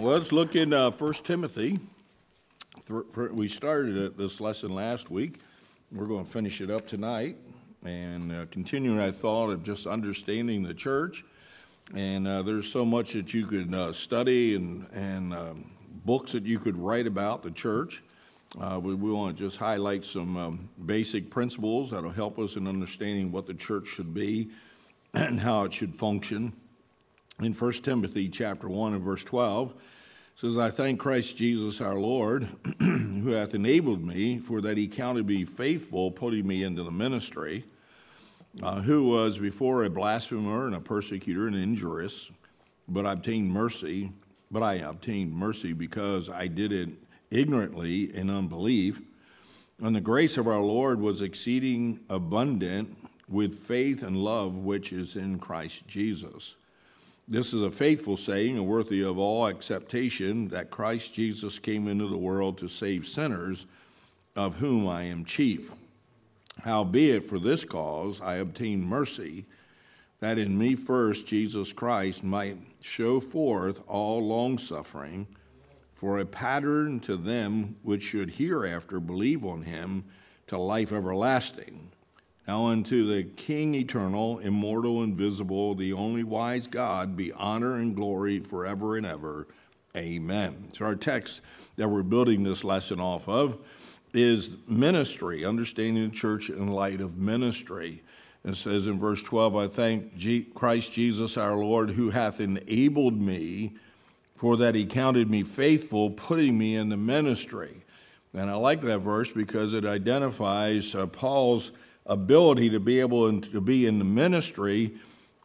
Well, let's look in uh, 1 Timothy. We started this lesson last week. We're going to finish it up tonight and uh, continuing I thought of just understanding the church. And uh, there's so much that you could uh, study and, and um, books that you could write about the church. Uh, we, we want to just highlight some um, basic principles that'll help us in understanding what the church should be and how it should function. In 1 Timothy chapter 1 and verse 12, says, I thank Christ Jesus our Lord, who hath enabled me, for that he counted me faithful, putting me into the ministry, uh, who was before a blasphemer and a persecutor and injurious, but obtained mercy, but I obtained mercy because I did it ignorantly in unbelief. And the grace of our Lord was exceeding abundant with faith and love which is in Christ Jesus. This is a faithful saying and worthy of all acceptation that Christ Jesus came into the world to save sinners, of whom I am chief. Howbeit, for this cause I obtained mercy, that in me first Jesus Christ might show forth all longsuffering for a pattern to them which should hereafter believe on him to life everlasting. Now unto the King eternal, immortal, invisible, the only wise God, be honor and glory forever and ever. Amen. So our text that we're building this lesson off of is ministry, understanding the church in light of ministry. It says in verse 12, I thank Christ Jesus our Lord, who hath enabled me for that he counted me faithful, putting me in the ministry. And I like that verse because it identifies uh, Paul's ability to be able to be in the ministry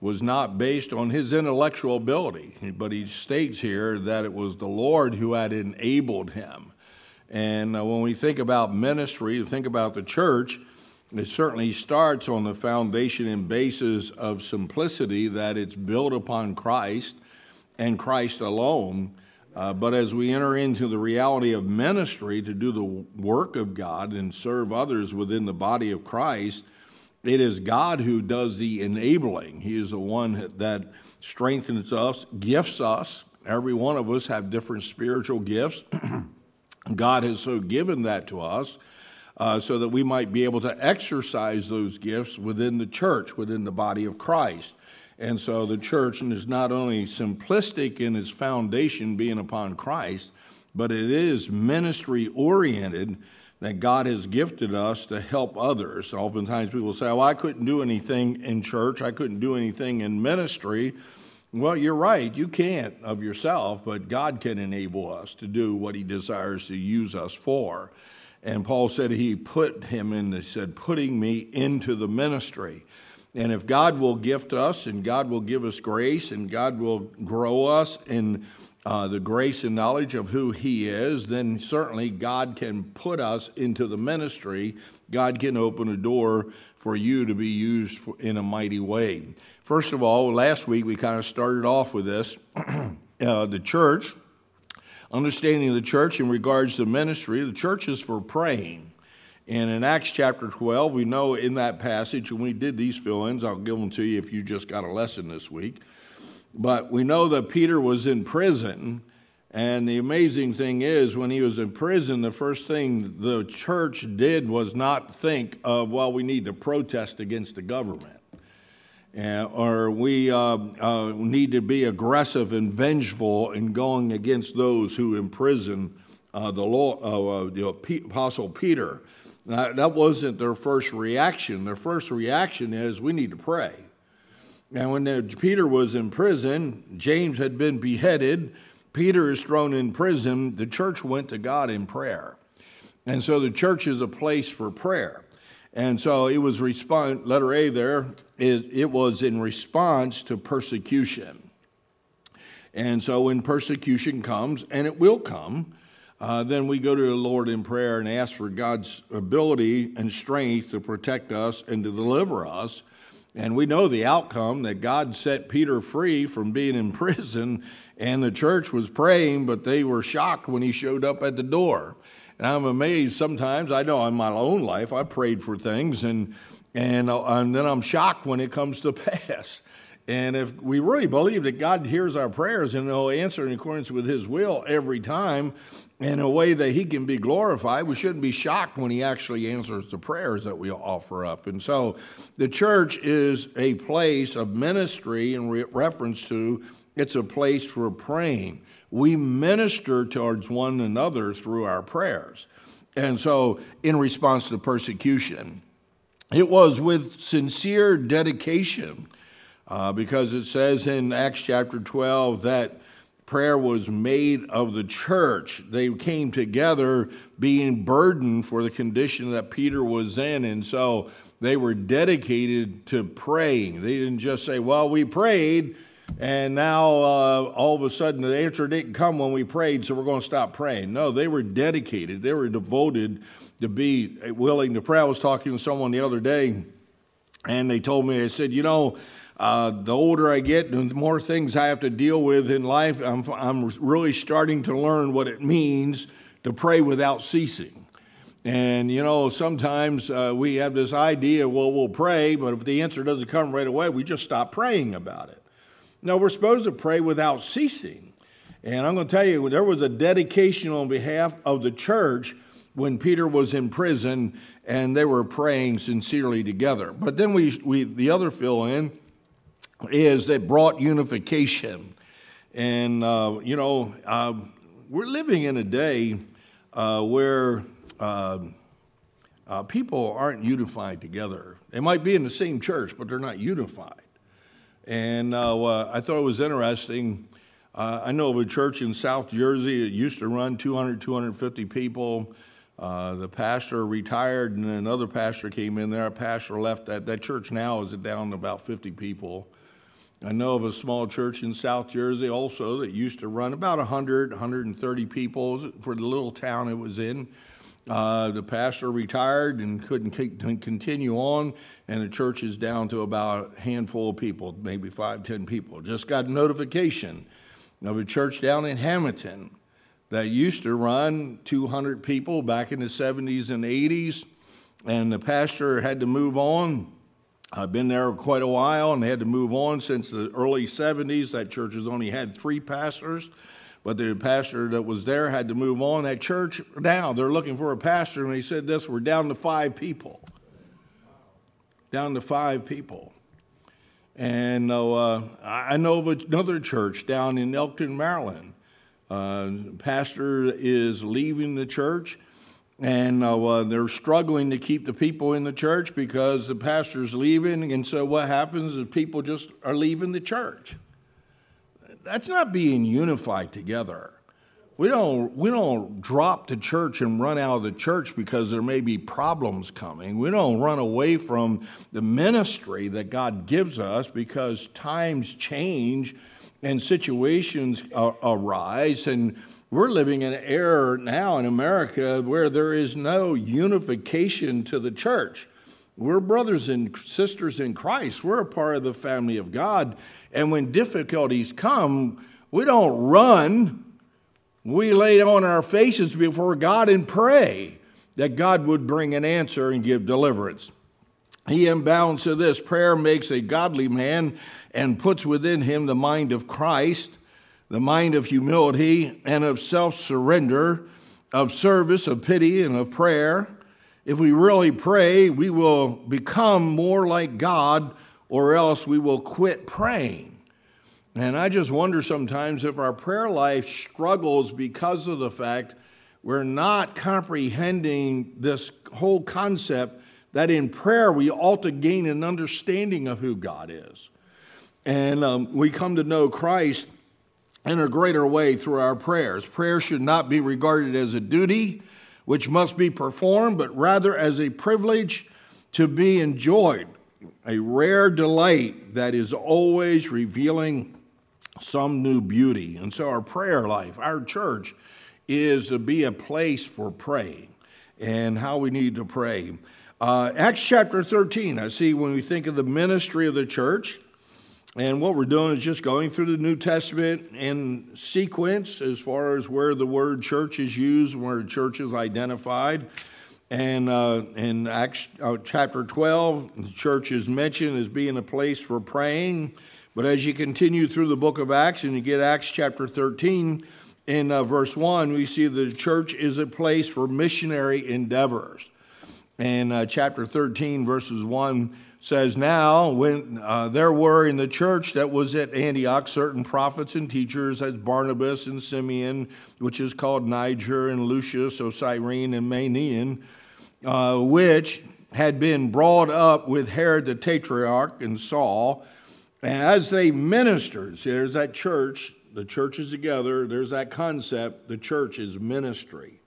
was not based on his intellectual ability, but he states here that it was the Lord who had enabled him. And uh, when we think about ministry, to think about the church, it certainly starts on the foundation and basis of simplicity that it's built upon Christ and Christ alone. Uh, but as we enter into the reality of ministry to do the work of God and serve others within the body of Christ, it is God who does the enabling. He is the one that strengthens us, gifts us. Every one of us have different spiritual gifts. God has so given that to us uh, so that we might be able to exercise those gifts within the church, within the body of Christ. And so the church is not only simplistic in its foundation being upon Christ, but it is ministry oriented that God has gifted us to help others. Oftentimes people say, Well, I couldn't do anything in church, I couldn't do anything in ministry. Well, you're right, you can't of yourself, but God can enable us to do what He desires to use us for. And Paul said he put him in, he said, putting me into the ministry. And if God will gift us and God will give us grace and God will grow us in uh, the grace and knowledge of who He is, then certainly God can put us into the ministry. God can open a door for you to be used for, in a mighty way. First of all, last week we kind of started off with this uh, the church, understanding the church in regards to ministry, the church is for praying. And in Acts chapter 12, we know in that passage, and we did these fill ins, I'll give them to you if you just got a lesson this week. But we know that Peter was in prison. And the amazing thing is, when he was in prison, the first thing the church did was not think of, well, we need to protest against the government. Uh, or we uh, uh, need to be aggressive and vengeful in going against those who imprison uh, the, law, uh, the apostle Peter. That wasn't their first reaction. Their first reaction is, we need to pray. And when Peter was in prison, James had been beheaded, Peter is thrown in prison, the church went to God in prayer. And so the church is a place for prayer. And so it was response, letter A there, it, it was in response to persecution. And so when persecution comes, and it will come, uh, then we go to the Lord in prayer and ask for God's ability and strength to protect us and to deliver us. And we know the outcome that God set Peter free from being in prison, and the church was praying, but they were shocked when he showed up at the door. And I'm amazed sometimes. I know in my own life, I prayed for things, and, and, uh, and then I'm shocked when it comes to pass. And if we really believe that God hears our prayers and will answer in accordance with His will every time in a way that He can be glorified, we shouldn't be shocked when He actually answers the prayers that we offer up. And so the church is a place of ministry in re- reference to it's a place for praying. We minister towards one another through our prayers. And so, in response to persecution, it was with sincere dedication uh, because it says in Acts chapter 12 that prayer was made of the church. They came together being burdened for the condition that Peter was in. And so they were dedicated to praying. They didn't just say, Well, we prayed, and now uh, all of a sudden the answer didn't come when we prayed, so we're going to stop praying. No, they were dedicated, they were devoted to be willing to pray. I was talking to someone the other day, and they told me, I said, You know, uh, the older I get, the more things I have to deal with in life, I'm, I'm really starting to learn what it means to pray without ceasing. And you know, sometimes uh, we have this idea, well, we'll pray, but if the answer doesn't come right away, we just stop praying about it. No, we're supposed to pray without ceasing. And I'm going to tell you, there was a dedication on behalf of the church when Peter was in prison, and they were praying sincerely together. But then we, we the other fill in is that brought unification. And, uh, you know, uh, we're living in a day uh, where uh, uh, people aren't unified together. They might be in the same church, but they're not unified. And uh, I thought it was interesting. I know of a church in South Jersey that used to run 200, 250 people. the pastor retired, and another pastor came in there. A pastor left that. That church now is down to about 50 people. I know of a small church in South Jersey also that used to run about 100, 130 people for the little town it was in. Uh, the pastor retired and couldn't continue on, and the church is down to about a handful of people, maybe five, ten people. Just got notification of a church down in Hamilton that used to run 200 people back in the 70s and 80s, and the pastor had to move on I've been there quite a while and had to move on since the early 70s. That church has only had three pastors, but the pastor that was there had to move on. That church now, they're looking for a pastor, and he said this we're down to five people. Down to five people. And uh, I know of another church down in Elkton, Maryland. Uh, pastor is leaving the church and uh, they're struggling to keep the people in the church because the pastor's leaving. And so what happens is people just are leaving the church. That's not being unified together. We don't, we don't drop the church and run out of the church because there may be problems coming. We don't run away from the ministry that God gives us because times change and situations arise. And we're living in an era now in America where there is no unification to the church. We're brothers and sisters in Christ. We're a part of the family of God. And when difficulties come, we don't run. We lay on our faces before God and pray that God would bring an answer and give deliverance. E.M. Bounds to this prayer makes a godly man and puts within him the mind of Christ the mind of humility and of self surrender, of service, of pity, and of prayer. If we really pray, we will become more like God, or else we will quit praying. And I just wonder sometimes if our prayer life struggles because of the fact we're not comprehending this whole concept that in prayer we ought to gain an understanding of who God is. And um, we come to know Christ in a greater way through our prayers. Prayer should not be regarded as a duty which must be performed, but rather as a privilege to be enjoyed, a rare delight that is always revealing some new beauty. And so, our prayer life, our church, is to be a place for praying and how we need to pray. Uh, Acts chapter 13, I see when we think of the ministry of the church, and what we're doing is just going through the New Testament in sequence as far as where the word church is used, where church is identified. And uh, in Acts uh, chapter 12, the church is mentioned as being a place for praying. But as you continue through the book of Acts and you get Acts chapter 13, in uh, verse 1, we see the church is a place for missionary endeavors. And uh, chapter 13, verses 1 says, Now, when uh, there were in the church that was at Antioch certain prophets and teachers, as Barnabas and Simeon, which is called Niger, and Lucius of Cyrene and Manaen, uh, which had been brought up with Herod the Tetrarch and Saul. And as they ministered, see, there's that church, the church is together, there's that concept, the church is ministry.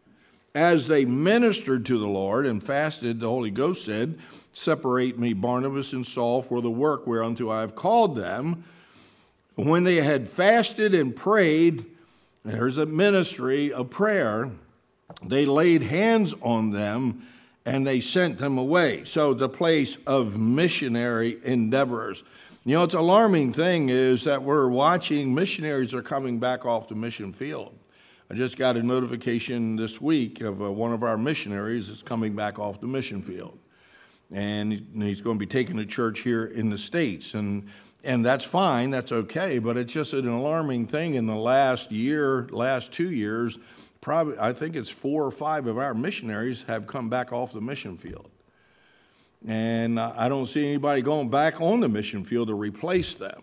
As they ministered to the Lord and fasted, the Holy Ghost said, Separate me, Barnabas and Saul, for the work whereunto I have called them. When they had fasted and prayed, there's a ministry of prayer, they laid hands on them and they sent them away. So, the place of missionary endeavors. You know, it's alarming thing is that we're watching missionaries are coming back off the mission field. I just got a notification this week of uh, one of our missionaries is coming back off the mission field and he's going to be taking a church here in the States. And, and that's fine, that's okay, but it's just an alarming thing in the last year, last two years. Probably, I think it's four or five of our missionaries have come back off the mission field. And I don't see anybody going back on the mission field to replace them.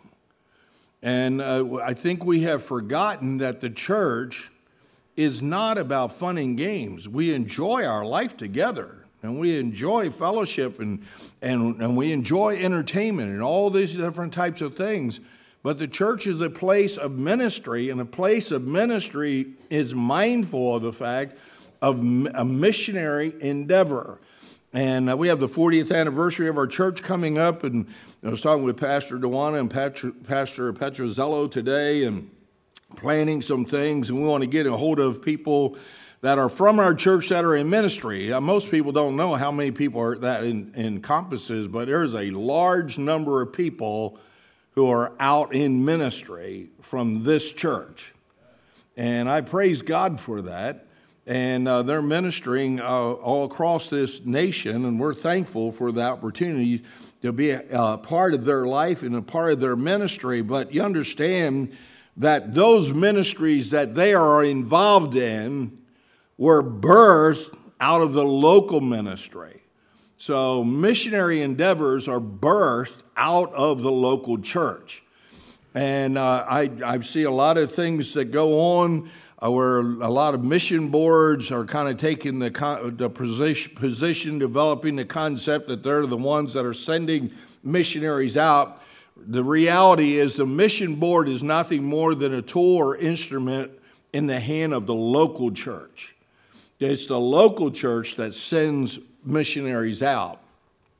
And uh, I think we have forgotten that the church is not about fun and games. We enjoy our life together and we enjoy fellowship and, and, and we enjoy entertainment and all these different types of things. But the church is a place of ministry, and a place of ministry is mindful of the fact of a missionary endeavor. And uh, we have the 40th anniversary of our church coming up, and I was talking with Pastor Dewana and Pastor, Pastor Petrozello today, and planning some things, and we want to get a hold of people that are from our church that are in ministry. Uh, most people don't know how many people are that in, encompasses, but there's a large number of people who are out in ministry from this church. And I praise God for that. And uh, they're ministering uh, all across this nation, and we're thankful for the opportunity to be a, a part of their life and a part of their ministry. But you understand that those ministries that they are involved in, were birthed out of the local ministry. So, missionary endeavors are birthed out of the local church. And uh, I, I see a lot of things that go on uh, where a lot of mission boards are kind of taking the, the position, position, developing the concept that they're the ones that are sending missionaries out. The reality is, the mission board is nothing more than a tool or instrument in the hand of the local church. It's the local church that sends missionaries out.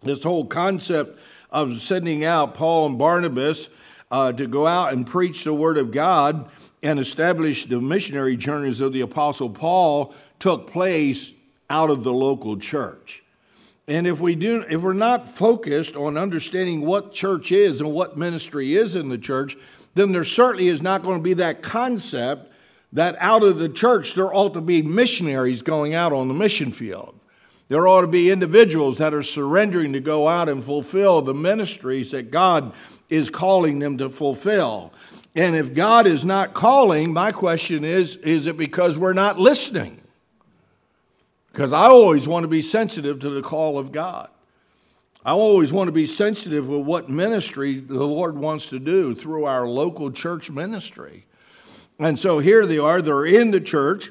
This whole concept of sending out Paul and Barnabas uh, to go out and preach the Word of God and establish the missionary journeys of the Apostle Paul took place out of the local church. And if we do, if we're not focused on understanding what church is and what ministry is in the church, then there certainly is not going to be that concept that out of the church there ought to be missionaries going out on the mission field. There ought to be individuals that are surrendering to go out and fulfill the ministries that God is calling them to fulfill. And if God is not calling, my question is is it because we're not listening? Because I always want to be sensitive to the call of God. I always want to be sensitive with what ministry the Lord wants to do through our local church ministry. And so here they are, they're in the church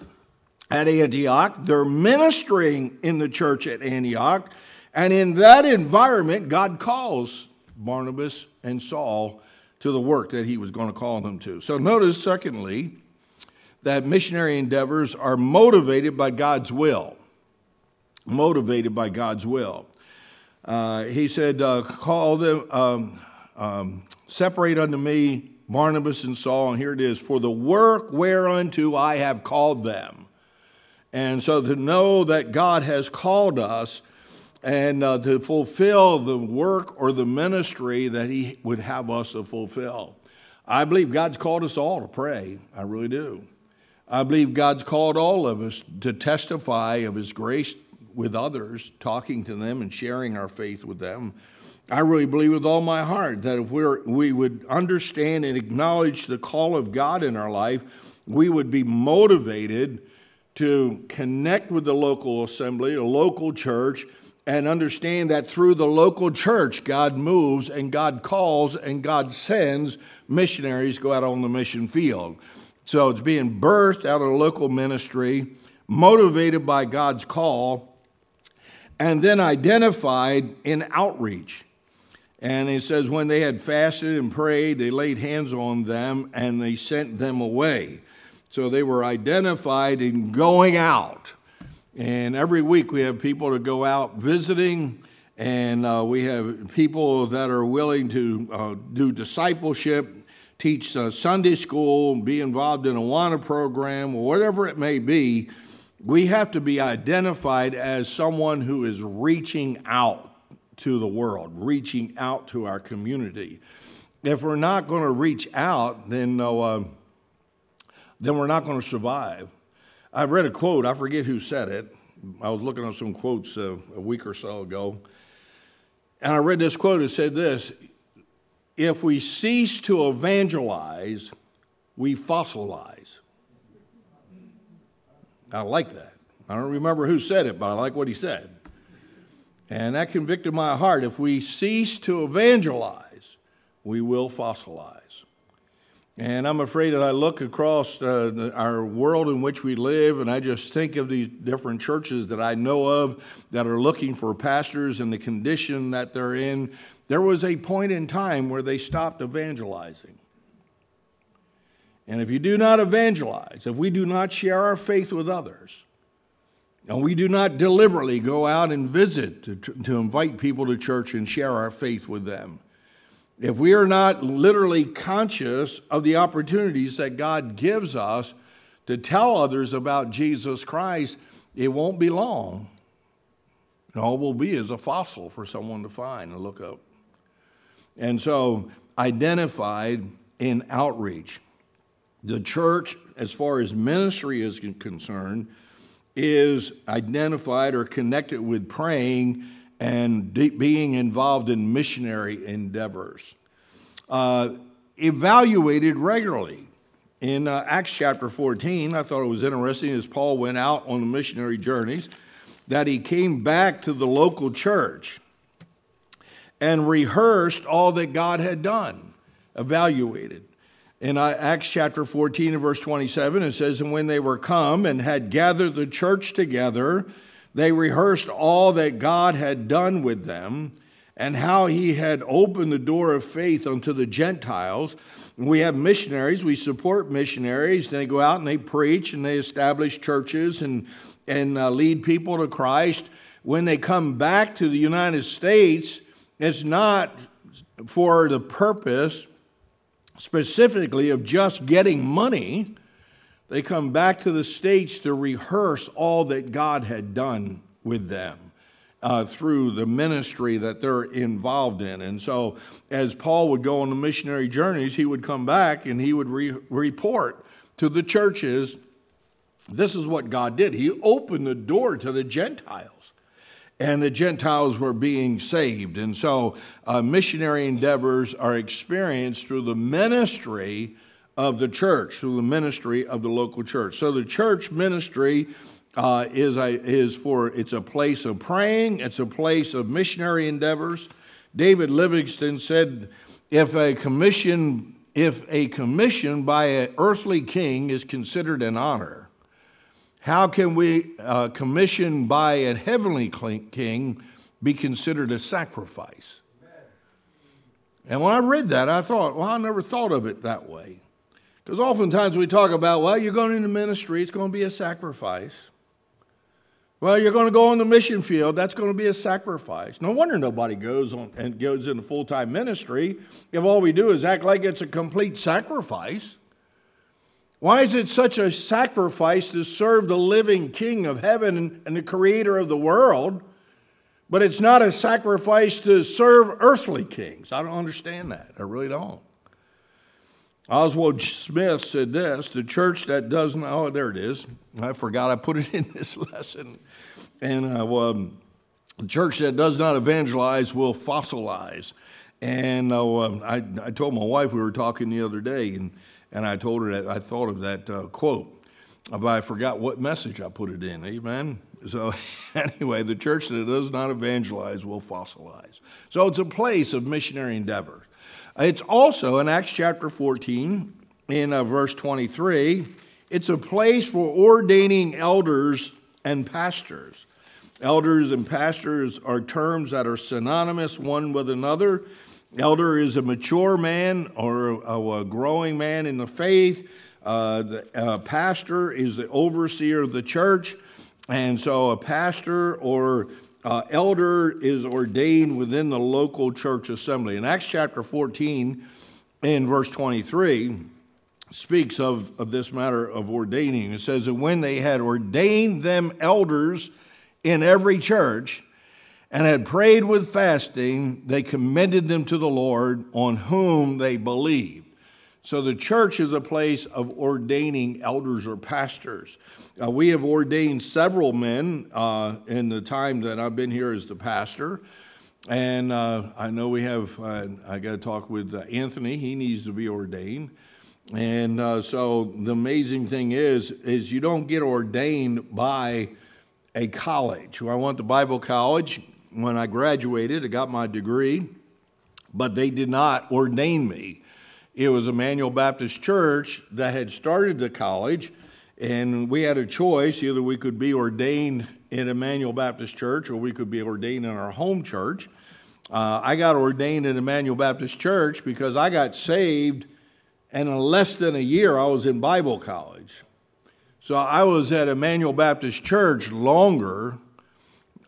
at Antioch, they're ministering in the church at Antioch, and in that environment, God calls Barnabas and Saul to the work that he was going to call them to. So notice, secondly, that missionary endeavors are motivated by God's will. Motivated by God's will. Uh, he said, uh, Call them, um, um, separate unto me Barnabas and Saul, and here it is, for the work whereunto I have called them. And so to know that God has called us and uh, to fulfill the work or the ministry that He would have us to fulfill. I believe God's called us all to pray. I really do. I believe God's called all of us to testify of His grace with others, talking to them and sharing our faith with them. I really believe with all my heart that if we're, we would understand and acknowledge the call of God in our life, we would be motivated to connect with the local assembly, the local church, and understand that through the local church, God moves and God calls and God sends missionaries go out on the mission field. So it's being birthed out of local ministry, motivated by God's call, and then identified in outreach. And it says, when they had fasted and prayed, they laid hands on them and they sent them away. So they were identified in going out. And every week we have people to go out visiting, and uh, we have people that are willing to uh, do discipleship, teach uh, Sunday school, be involved in AWANA program, or whatever it may be. We have to be identified as someone who is reaching out to the world, reaching out to our community. If we're not going to reach out, then, uh, then we're not going to survive. I read a quote, I forget who said it. I was looking at some quotes uh, a week or so ago. And I read this quote. It said this If we cease to evangelize, we fossilize. I like that. I don't remember who said it, but I like what he said. And that convicted my heart. If we cease to evangelize, we will fossilize. And I'm afraid as I look across uh, our world in which we live, and I just think of these different churches that I know of that are looking for pastors and the condition that they're in, there was a point in time where they stopped evangelizing. And if you do not evangelize, if we do not share our faith with others, and we do not deliberately go out and visit to, to invite people to church and share our faith with them, if we are not literally conscious of the opportunities that God gives us to tell others about Jesus Christ, it won't be long. all will be is a fossil for someone to find and look up. And so, identified in outreach. The church, as far as ministry is concerned, is identified or connected with praying and being involved in missionary endeavors. Uh, evaluated regularly. In uh, Acts chapter 14, I thought it was interesting as Paul went out on the missionary journeys that he came back to the local church and rehearsed all that God had done, evaluated. In Acts chapter 14 and verse 27, it says, And when they were come and had gathered the church together, they rehearsed all that God had done with them and how he had opened the door of faith unto the Gentiles. We have missionaries, we support missionaries. They go out and they preach and they establish churches and, and uh, lead people to Christ. When they come back to the United States, it's not for the purpose specifically of just getting money they come back to the States to rehearse all that God had done with them. Uh, through the ministry that they're involved in. And so, as Paul would go on the missionary journeys, he would come back and he would re- report to the churches this is what God did. He opened the door to the Gentiles, and the Gentiles were being saved. And so, uh, missionary endeavors are experienced through the ministry of the church, through the ministry of the local church. So the church ministry uh, is, a, is for, it's a place of praying, it's a place of missionary endeavors. David Livingstone said, if a commission, if a commission by an earthly king is considered an honor, how can we uh, commission by a heavenly king be considered a sacrifice? And when I read that, I thought, well, I never thought of it that way. Because oftentimes we talk about, well, you're going into ministry, it's going to be a sacrifice. Well, you're going to go on the mission field, that's going to be a sacrifice. No wonder nobody goes on and goes into full-time ministry if all we do is act like it's a complete sacrifice. Why is it such a sacrifice to serve the living King of heaven and the creator of the world, but it's not a sacrifice to serve earthly kings? I don't understand that. I really don't. Oswald Smith said this the church that does not, oh, there it is. I forgot I put it in this lesson. And uh, um, the church that does not evangelize will fossilize. And uh, I, I told my wife we were talking the other day, and, and I told her that I thought of that uh, quote. But I forgot what message I put it in. Amen. So, anyway, the church that does not evangelize will fossilize. So, it's a place of missionary endeavor. It's also in Acts chapter 14, in uh, verse 23, it's a place for ordaining elders and pastors. Elders and pastors are terms that are synonymous one with another. Elder is a mature man or a, growing man in the faith. Uh, the uh, pastor is the overseer of the church. And so a pastor or uh, elder is ordained within the local church assembly. In Acts chapter 14, in verse 23, speaks of, of this matter of ordaining. It says that when they had ordained them elders in every church and had prayed with fasting, they commended them to the Lord on whom they believed. So the church is a place of ordaining elders or pastors. Uh, we have ordained several men uh, in the time that I've been here as the pastor. And uh, I know we have, uh, I got to talk with uh, Anthony, he needs to be ordained. And uh, so the amazing thing is, is you don't get ordained by a college. I went to Bible college. When I graduated, I got my degree, but they did not ordain me. It was Emmanuel Baptist Church that had started the college, and we had a choice. Either we could be ordained in Emmanuel Baptist Church or we could be ordained in our home church. Uh, I got ordained in Emmanuel Baptist Church because I got saved, and in less than a year, I was in Bible college. So I was at Emmanuel Baptist Church longer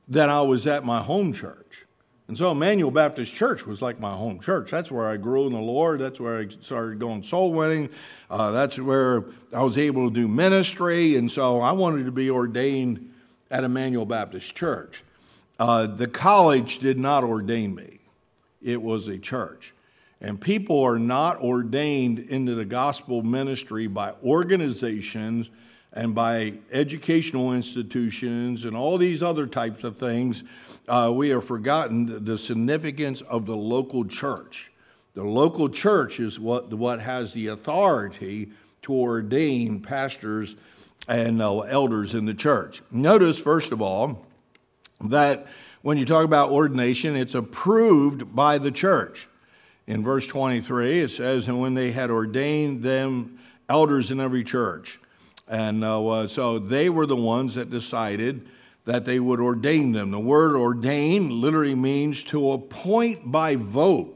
than I was at my home church. And so Emmanuel Baptist Church was like my home church. That's where I grew in the Lord. That's where I started going soul winning. Uh, that's where I was able to do ministry. And so I wanted to be ordained at Emmanuel Baptist Church. Uh, the college did not ordain me, it was a church. And people are not ordained into the gospel ministry by organizations and by educational institutions and all these other types of things, uh, we have forgotten the significance of the local church. The local church is what, what has the authority to ordain pastors and uh, elders in the church. Notice, first of all, that when you talk about ordination, it's approved by the church. In verse 23, it says, And when they had ordained them elders in every church, and uh, so they were the ones that decided that they would ordain them. The word ordain literally means to appoint by vote.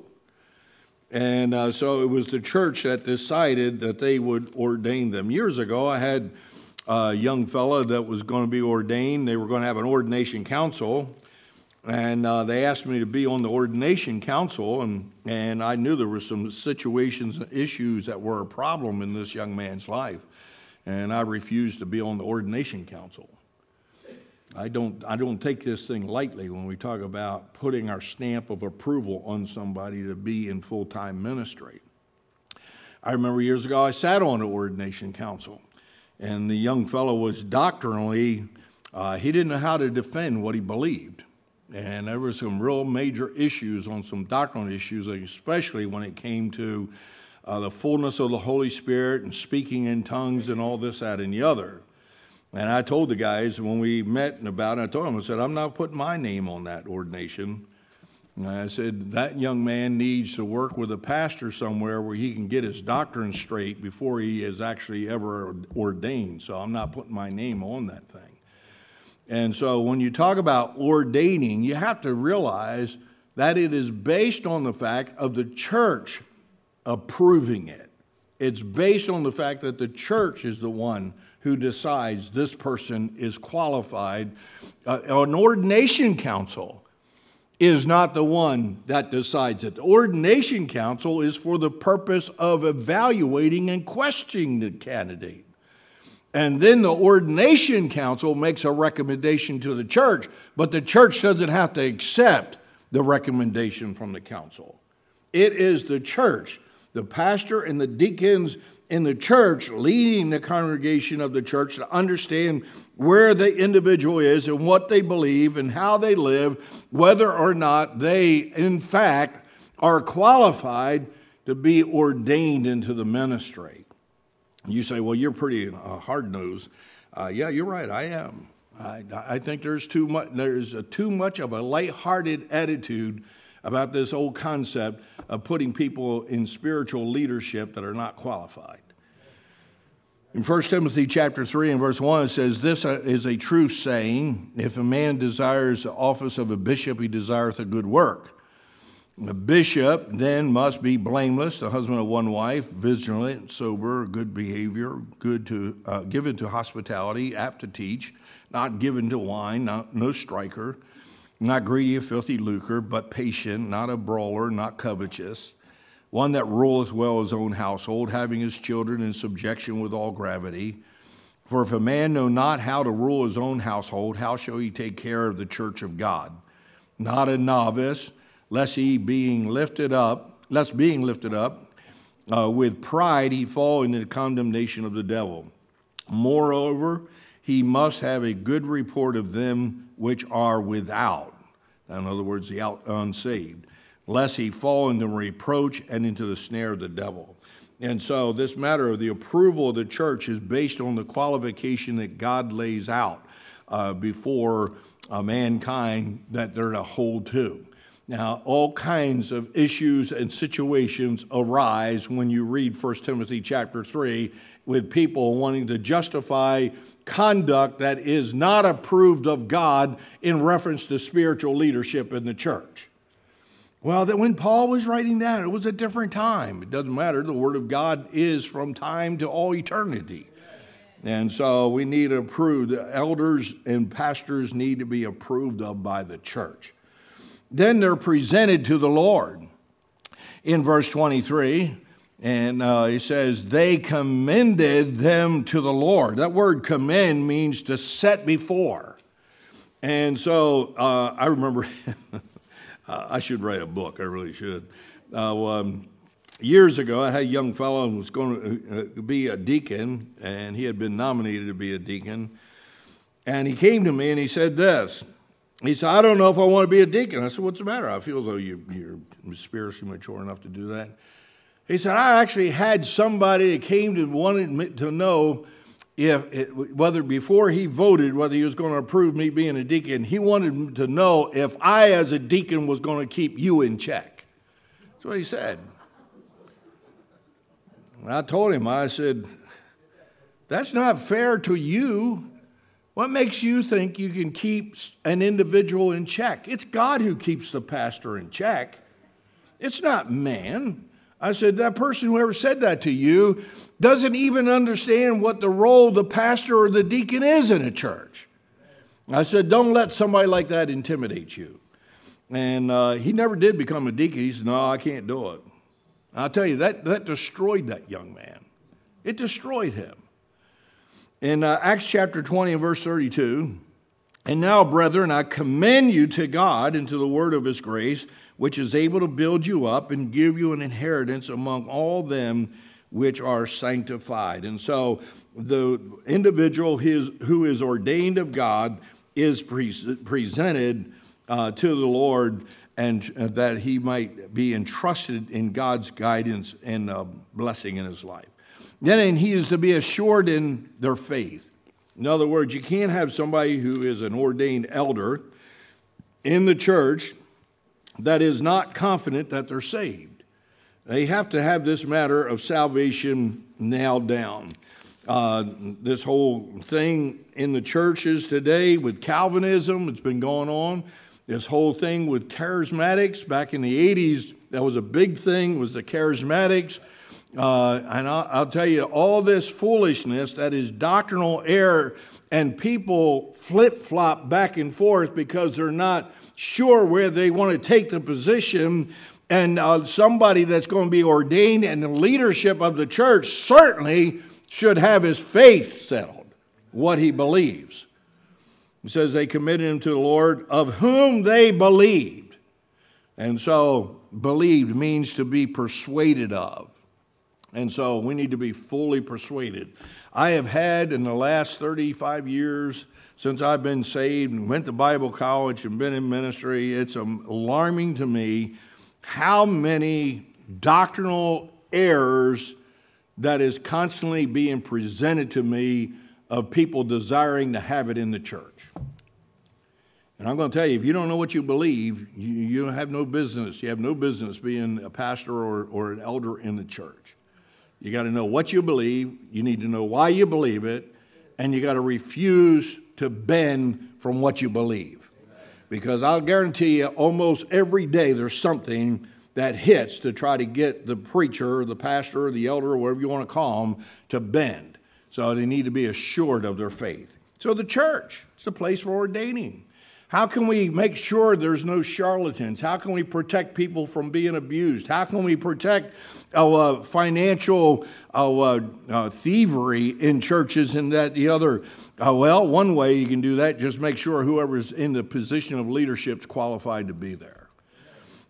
And uh, so it was the church that decided that they would ordain them. Years ago, I had a young fella that was going to be ordained. They were going to have an ordination council. And uh, they asked me to be on the ordination council, and, and I knew there were some situations and issues that were a problem in this young man's life and I refuse to be on the ordination council. I don't, I don't take this thing lightly when we talk about putting our stamp of approval on somebody to be in full time ministry. I remember years ago I sat on an ordination council, and the young fellow was doctrinally, uh, he didn't know how to defend what he believed. And there were some real major issues on some doctrinal issues, especially when it came to uh, the fullness of the Holy Spirit and speaking in tongues and all this, that, and the other. And I told the guys when we met and about it, I told them, I said, I'm not putting my name on that ordination. And I said, that young man needs to work with a pastor somewhere where he can get his doctrine straight before he is actually ever ordained. So I'm not putting my name on that thing. And so when you talk about ordaining, you have to realize that it is based on the fact of the church approving it. It's based on the fact that the church is the one who decides this person is qualified. Uh, an ordination council is not the one that decides it. The ordination council is for the purpose of evaluating and questioning the candidate. And then the ordination council makes a recommendation to the church, but the church doesn't have to accept the recommendation from the council. It is the church the pastor and the deacons in the church, leading the congregation of the church to understand where the individual is and what they believe and how they live, whether or not they, in fact, are qualified to be ordained into the ministry. You say, well, you're pretty uh, hard nosed. Uh, yeah, you're right, I am. I, I think there's too much, there's a, too much of a light-hearted attitude about this old concept of putting people in spiritual leadership that are not qualified. In 1 Timothy chapter 3 and verse 1 it says this is a true saying if a man desires the office of a bishop he desireth a good work. A bishop then must be blameless, the husband of one wife, vigilant, sober, good behavior, good to uh, given to hospitality, apt to teach, not given to wine, not, no striker, not greedy of filthy lucre, but patient, not a brawler, not covetous, one that ruleth well his own household, having his children in subjection with all gravity. For if a man know not how to rule his own household, how shall he take care of the church of God? Not a novice, lest he being lifted up, lest being lifted up uh, with pride he fall into the condemnation of the devil. Moreover, he must have a good report of them which are without. In other words, the out unsaved, lest he fall into reproach and into the snare of the devil. And so, this matter of the approval of the church is based on the qualification that God lays out uh, before uh, mankind that they're to hold to. Now, all kinds of issues and situations arise when you read 1 Timothy chapter 3 with people wanting to justify conduct that is not approved of God in reference to spiritual leadership in the church. Well, that when Paul was writing that, it was a different time. It doesn't matter. The Word of God is from time to all eternity. And so we need approved. Elders and pastors need to be approved of by the church. Then they're presented to the Lord. In verse 23, and uh, he says, they commended them to the Lord. That word commend means to set before. And so uh, I remember, I should write a book, I really should. Uh, um, years ago, I had a young fellow who was going to uh, be a deacon, and he had been nominated to be a deacon. And he came to me and he said this he said, I don't know if I want to be a deacon. I said, What's the matter? I feel as though you, are spiritually mature enough to do that. He said, I actually had somebody that came and wanted to know if it, whether before he voted whether he was going to approve me being a deacon, he wanted to know if I, as a deacon, was going to keep you in check. That's what he said. And I told him, I said, That's not fair to you. What makes you think you can keep an individual in check? It's God who keeps the pastor in check. It's not man. I said, that person who ever said that to you doesn't even understand what the role the pastor or the deacon is in a church. I said, don't let somebody like that intimidate you. And uh, he never did become a deacon. He said, no, I can't do it. I'll tell you, that, that destroyed that young man. It destroyed him. In uh, Acts chapter 20 and verse 32, and now, brethren, I commend you to God and to the word of his grace, which is able to build you up and give you an inheritance among all them which are sanctified. And so the individual who is ordained of God is presented uh, to the Lord and uh, that he might be entrusted in God's guidance and uh, blessing in his life. Then he is to be assured in their faith. In other words, you can't have somebody who is an ordained elder in the church that is not confident that they're saved. They have to have this matter of salvation nailed down. Uh, this whole thing in the churches today with Calvinism, it's been going on. This whole thing with charismatics back in the 80s, that was a big thing, was the charismatics uh, and I'll, I'll tell you, all this foolishness that is doctrinal error, and people flip flop back and forth because they're not sure where they want to take the position. And uh, somebody that's going to be ordained in the leadership of the church certainly should have his faith settled, what he believes. He says they committed him to the Lord, of whom they believed. And so, believed means to be persuaded of. And so we need to be fully persuaded. I have had in the last 35 years since I've been saved and went to Bible college and been in ministry, it's alarming to me how many doctrinal errors that is constantly being presented to me of people desiring to have it in the church. And I'm going to tell you, if you don't know what you believe, you, you have no business. You have no business being a pastor or, or an elder in the church. You got to know what you believe, you need to know why you believe it, and you got to refuse to bend from what you believe. Because I'll guarantee you, almost every day there's something that hits to try to get the preacher, the pastor, or the elder, or whatever you want to call them, to bend. So they need to be assured of their faith. So the church, it's a place for ordaining. How can we make sure there's no charlatans? How can we protect people from being abused? How can we protect uh, financial uh, uh, thievery in churches and that the other? Uh, well, one way you can do that, just make sure whoever's in the position of leadership is qualified to be there.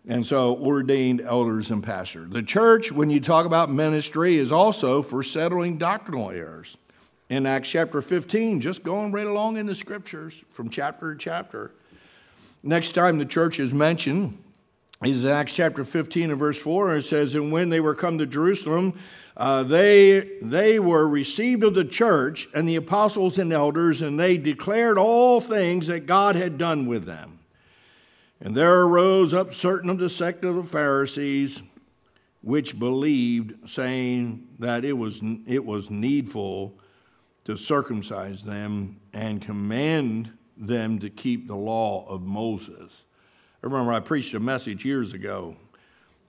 And so, ordained elders and pastors. The church, when you talk about ministry, is also for settling doctrinal errors in Acts chapter 15, just going right along in the scriptures from chapter to chapter. Next time the church is mentioned is Acts chapter 15 and verse 4. and It says, And when they were come to Jerusalem, uh, they, they were received of the church and the apostles and elders, and they declared all things that God had done with them. And there arose up certain of the sect of the Pharisees, which believed, saying that it was, it was needful to circumcise them and command them to keep the law of Moses. I remember I preached a message years ago.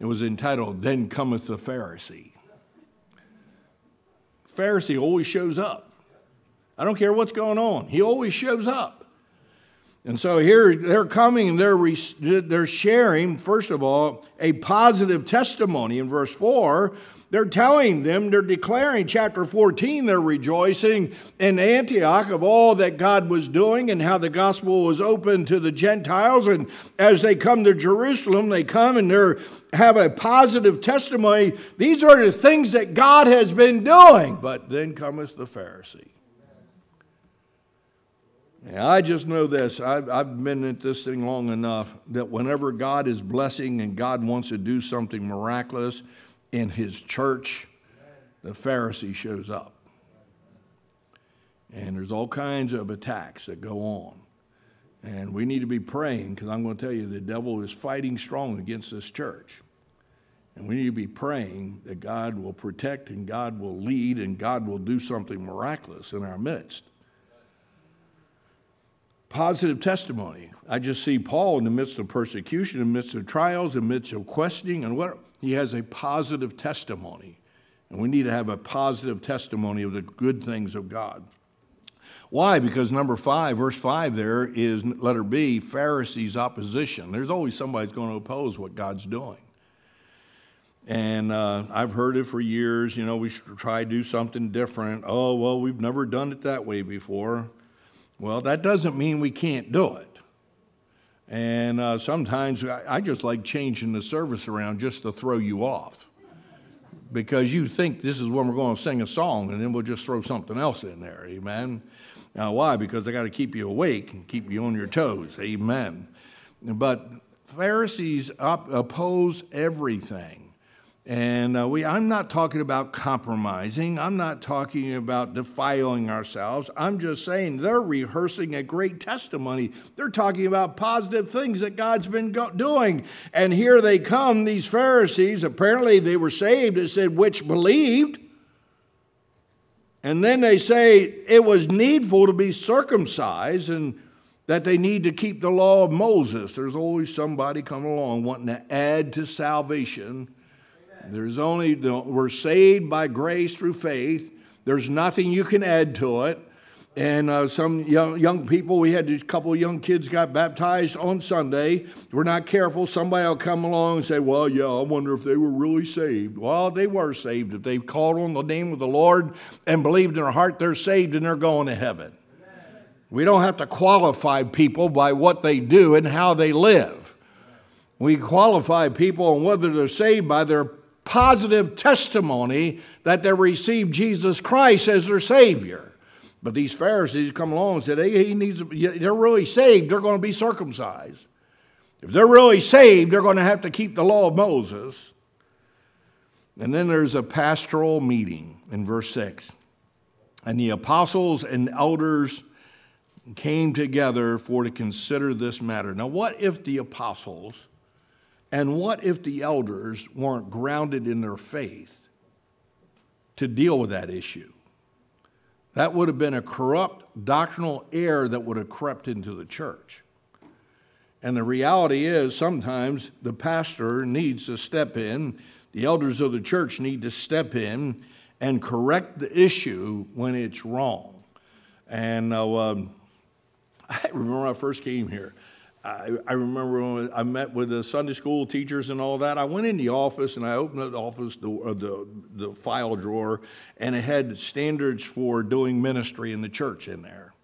It was entitled, Then Cometh the Pharisee. Pharisee always shows up. I don't care what's going on, he always shows up. And so here they're coming and they're, they're sharing, first of all, a positive testimony in verse 4 they're telling them, they're declaring, chapter 14, they're rejoicing in Antioch of all that God was doing and how the gospel was open to the Gentiles. And as they come to Jerusalem, they come and they have a positive testimony. These are the things that God has been doing. But then cometh the Pharisee. Now, I just know this. I've, I've been at this thing long enough that whenever God is blessing and God wants to do something miraculous, in his church, the Pharisee shows up. And there's all kinds of attacks that go on. And we need to be praying because I'm going to tell you the devil is fighting strong against this church. And we need to be praying that God will protect and God will lead and God will do something miraculous in our midst. Positive testimony. I just see Paul in the midst of persecution, in the midst of trials, in the midst of questioning, and what he has a positive testimony. And we need to have a positive testimony of the good things of God. Why? Because number five, verse five there is letter B, Pharisees' opposition. There's always somebody that's going to oppose what God's doing. And uh, I've heard it for years. You know, we should try to do something different. Oh, well, we've never done it that way before. Well, that doesn't mean we can't do it. And uh, sometimes I, just like changing the service around just to throw you off. Because you think this is when we're going to sing a song, and then we'll just throw something else in there. Amen. Now, why? Because I got to keep you awake and keep you on your toes. Amen. But Pharisees op- oppose everything. And uh, we, I'm not talking about compromising. I'm not talking about defiling ourselves. I'm just saying they're rehearsing a great testimony. They're talking about positive things that God's been go- doing. And here they come, these Pharisees. Apparently they were saved, it said, which believed. And then they say it was needful to be circumcised and that they need to keep the law of Moses. There's always somebody coming along wanting to add to salvation there's only, we're saved by grace through faith. There's nothing you can add to it. And uh, some young, young people, we had these couple young kids got baptized on Sunday. We're not careful. Somebody will come along and say, Well, yeah, I wonder if they were really saved. Well, they were saved. If they called on the name of the Lord and believed in their heart, they're saved and they're going to heaven. We don't have to qualify people by what they do and how they live. We qualify people on whether they're saved by their positive testimony that they received Jesus Christ as their Savior. But these Pharisees come along and said, hey, he needs, they're really saved, they're going to be circumcised. If they're really saved, they're going to have to keep the law of Moses. And then there's a pastoral meeting in verse 6. And the apostles and elders came together for to consider this matter. Now, what if the apostles and what if the elders weren't grounded in their faith to deal with that issue? That would have been a corrupt doctrinal error that would have crept into the church. And the reality is, sometimes the pastor needs to step in, the elders of the church need to step in and correct the issue when it's wrong. And uh, um, I remember when I first came here. I, I remember when I met with the Sunday school teachers and all that. I went in the office and I opened the office uh, the, the file drawer, and it had standards for doing ministry in the church in there.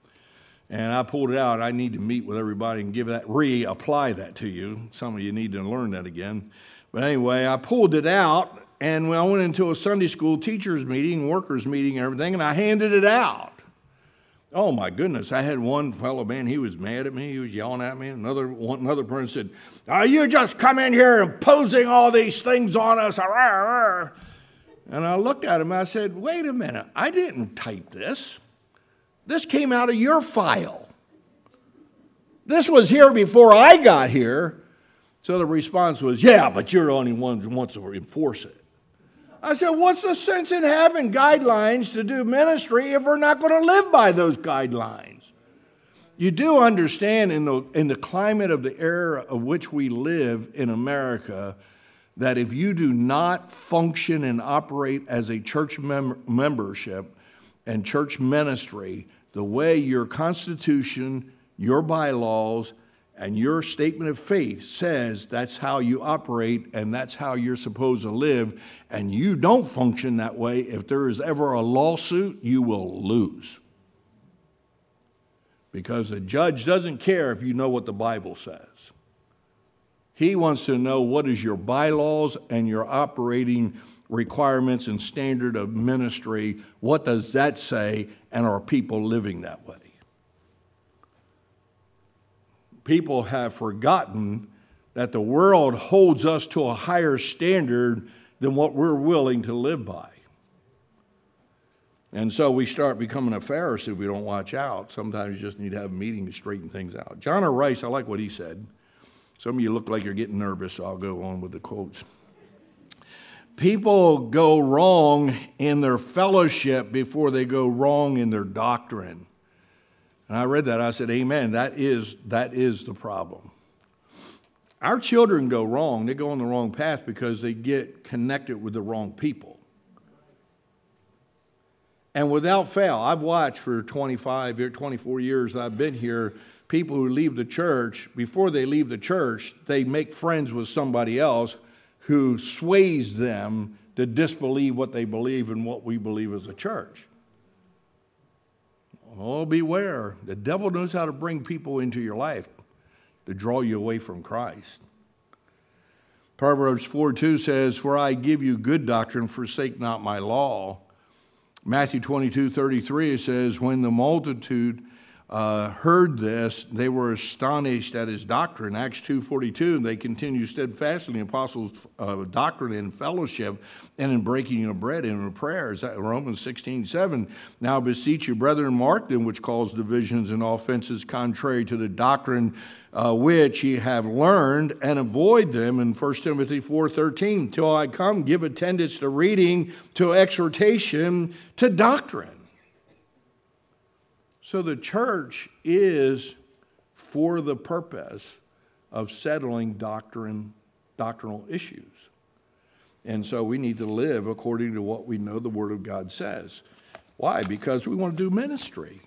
And I pulled it out. I need to meet with everybody and give that, reapply that to you. Some of you need to learn that again. But anyway, I pulled it out, and I went into a Sunday school teachers meeting, workers meeting, and everything, and I handed it out. Oh my goodness! I had one fellow man. He was mad at me. He was yelling at me. Another one, another person said, "Are you just come in here imposing all these things on us?" And I looked at him. I said, "Wait a minute! I didn't type this. This came out of your file. This was here before I got here." So the response was, "Yeah, but you're the only one who wants to enforce it." I said, What's the sense in having guidelines to do ministry if we're not going to live by those guidelines? You do understand in the, in the climate of the era of which we live in America that if you do not function and operate as a church mem- membership and church ministry the way your constitution, your bylaws, and your statement of faith says that's how you operate and that's how you're supposed to live, and you don't function that way, if there is ever a lawsuit, you will lose. Because the judge doesn't care if you know what the Bible says. He wants to know what is your bylaws and your operating requirements and standard of ministry. What does that say? And are people living that way? People have forgotten that the world holds us to a higher standard than what we're willing to live by. And so we start becoming a Pharisee if we don't watch out. Sometimes you just need to have a meeting to straighten things out. John R. Rice, I like what he said. Some of you look like you're getting nervous, so I'll go on with the quotes. People go wrong in their fellowship before they go wrong in their doctrine. And I read that. I said, Amen. That is, that is the problem. Our children go wrong. They go on the wrong path because they get connected with the wrong people. And without fail, I've watched for 25 or 24 years I've been here, people who leave the church, before they leave the church, they make friends with somebody else who sways them to disbelieve what they believe and what we believe as a church. Oh, beware. The devil knows how to bring people into your life to draw you away from Christ. Proverbs 4 2 says, For I give you good doctrine, forsake not my law. Matthew 22 33 says, When the multitude uh, heard this, they were astonished at his doctrine. Acts 2.42, they continue steadfastly in the apostles' uh, doctrine and fellowship and in breaking of bread and in prayers. Romans 16.7, now beseech you, brethren, mark them which cause divisions and offenses contrary to the doctrine uh, which ye have learned and avoid them in 1 timothy 4.13 till i come give attendance to reading to exhortation to doctrine so the church is for the purpose of settling doctrine, doctrinal issues. And so we need to live according to what we know the Word of God says. Why? Because we want to do ministry.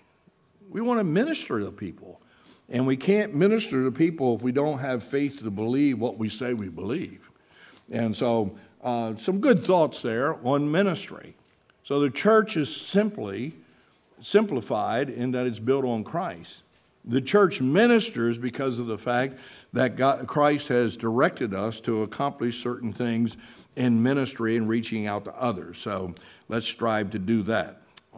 We want to minister to people. And we can't minister to people if we don't have faith to believe what we say we believe. And so, uh, some good thoughts there on ministry. So, the church is simply simplified in that it's built on Christ. The church ministers because of the fact that God, Christ has directed us to accomplish certain things in ministry and reaching out to others. So let's strive to do that.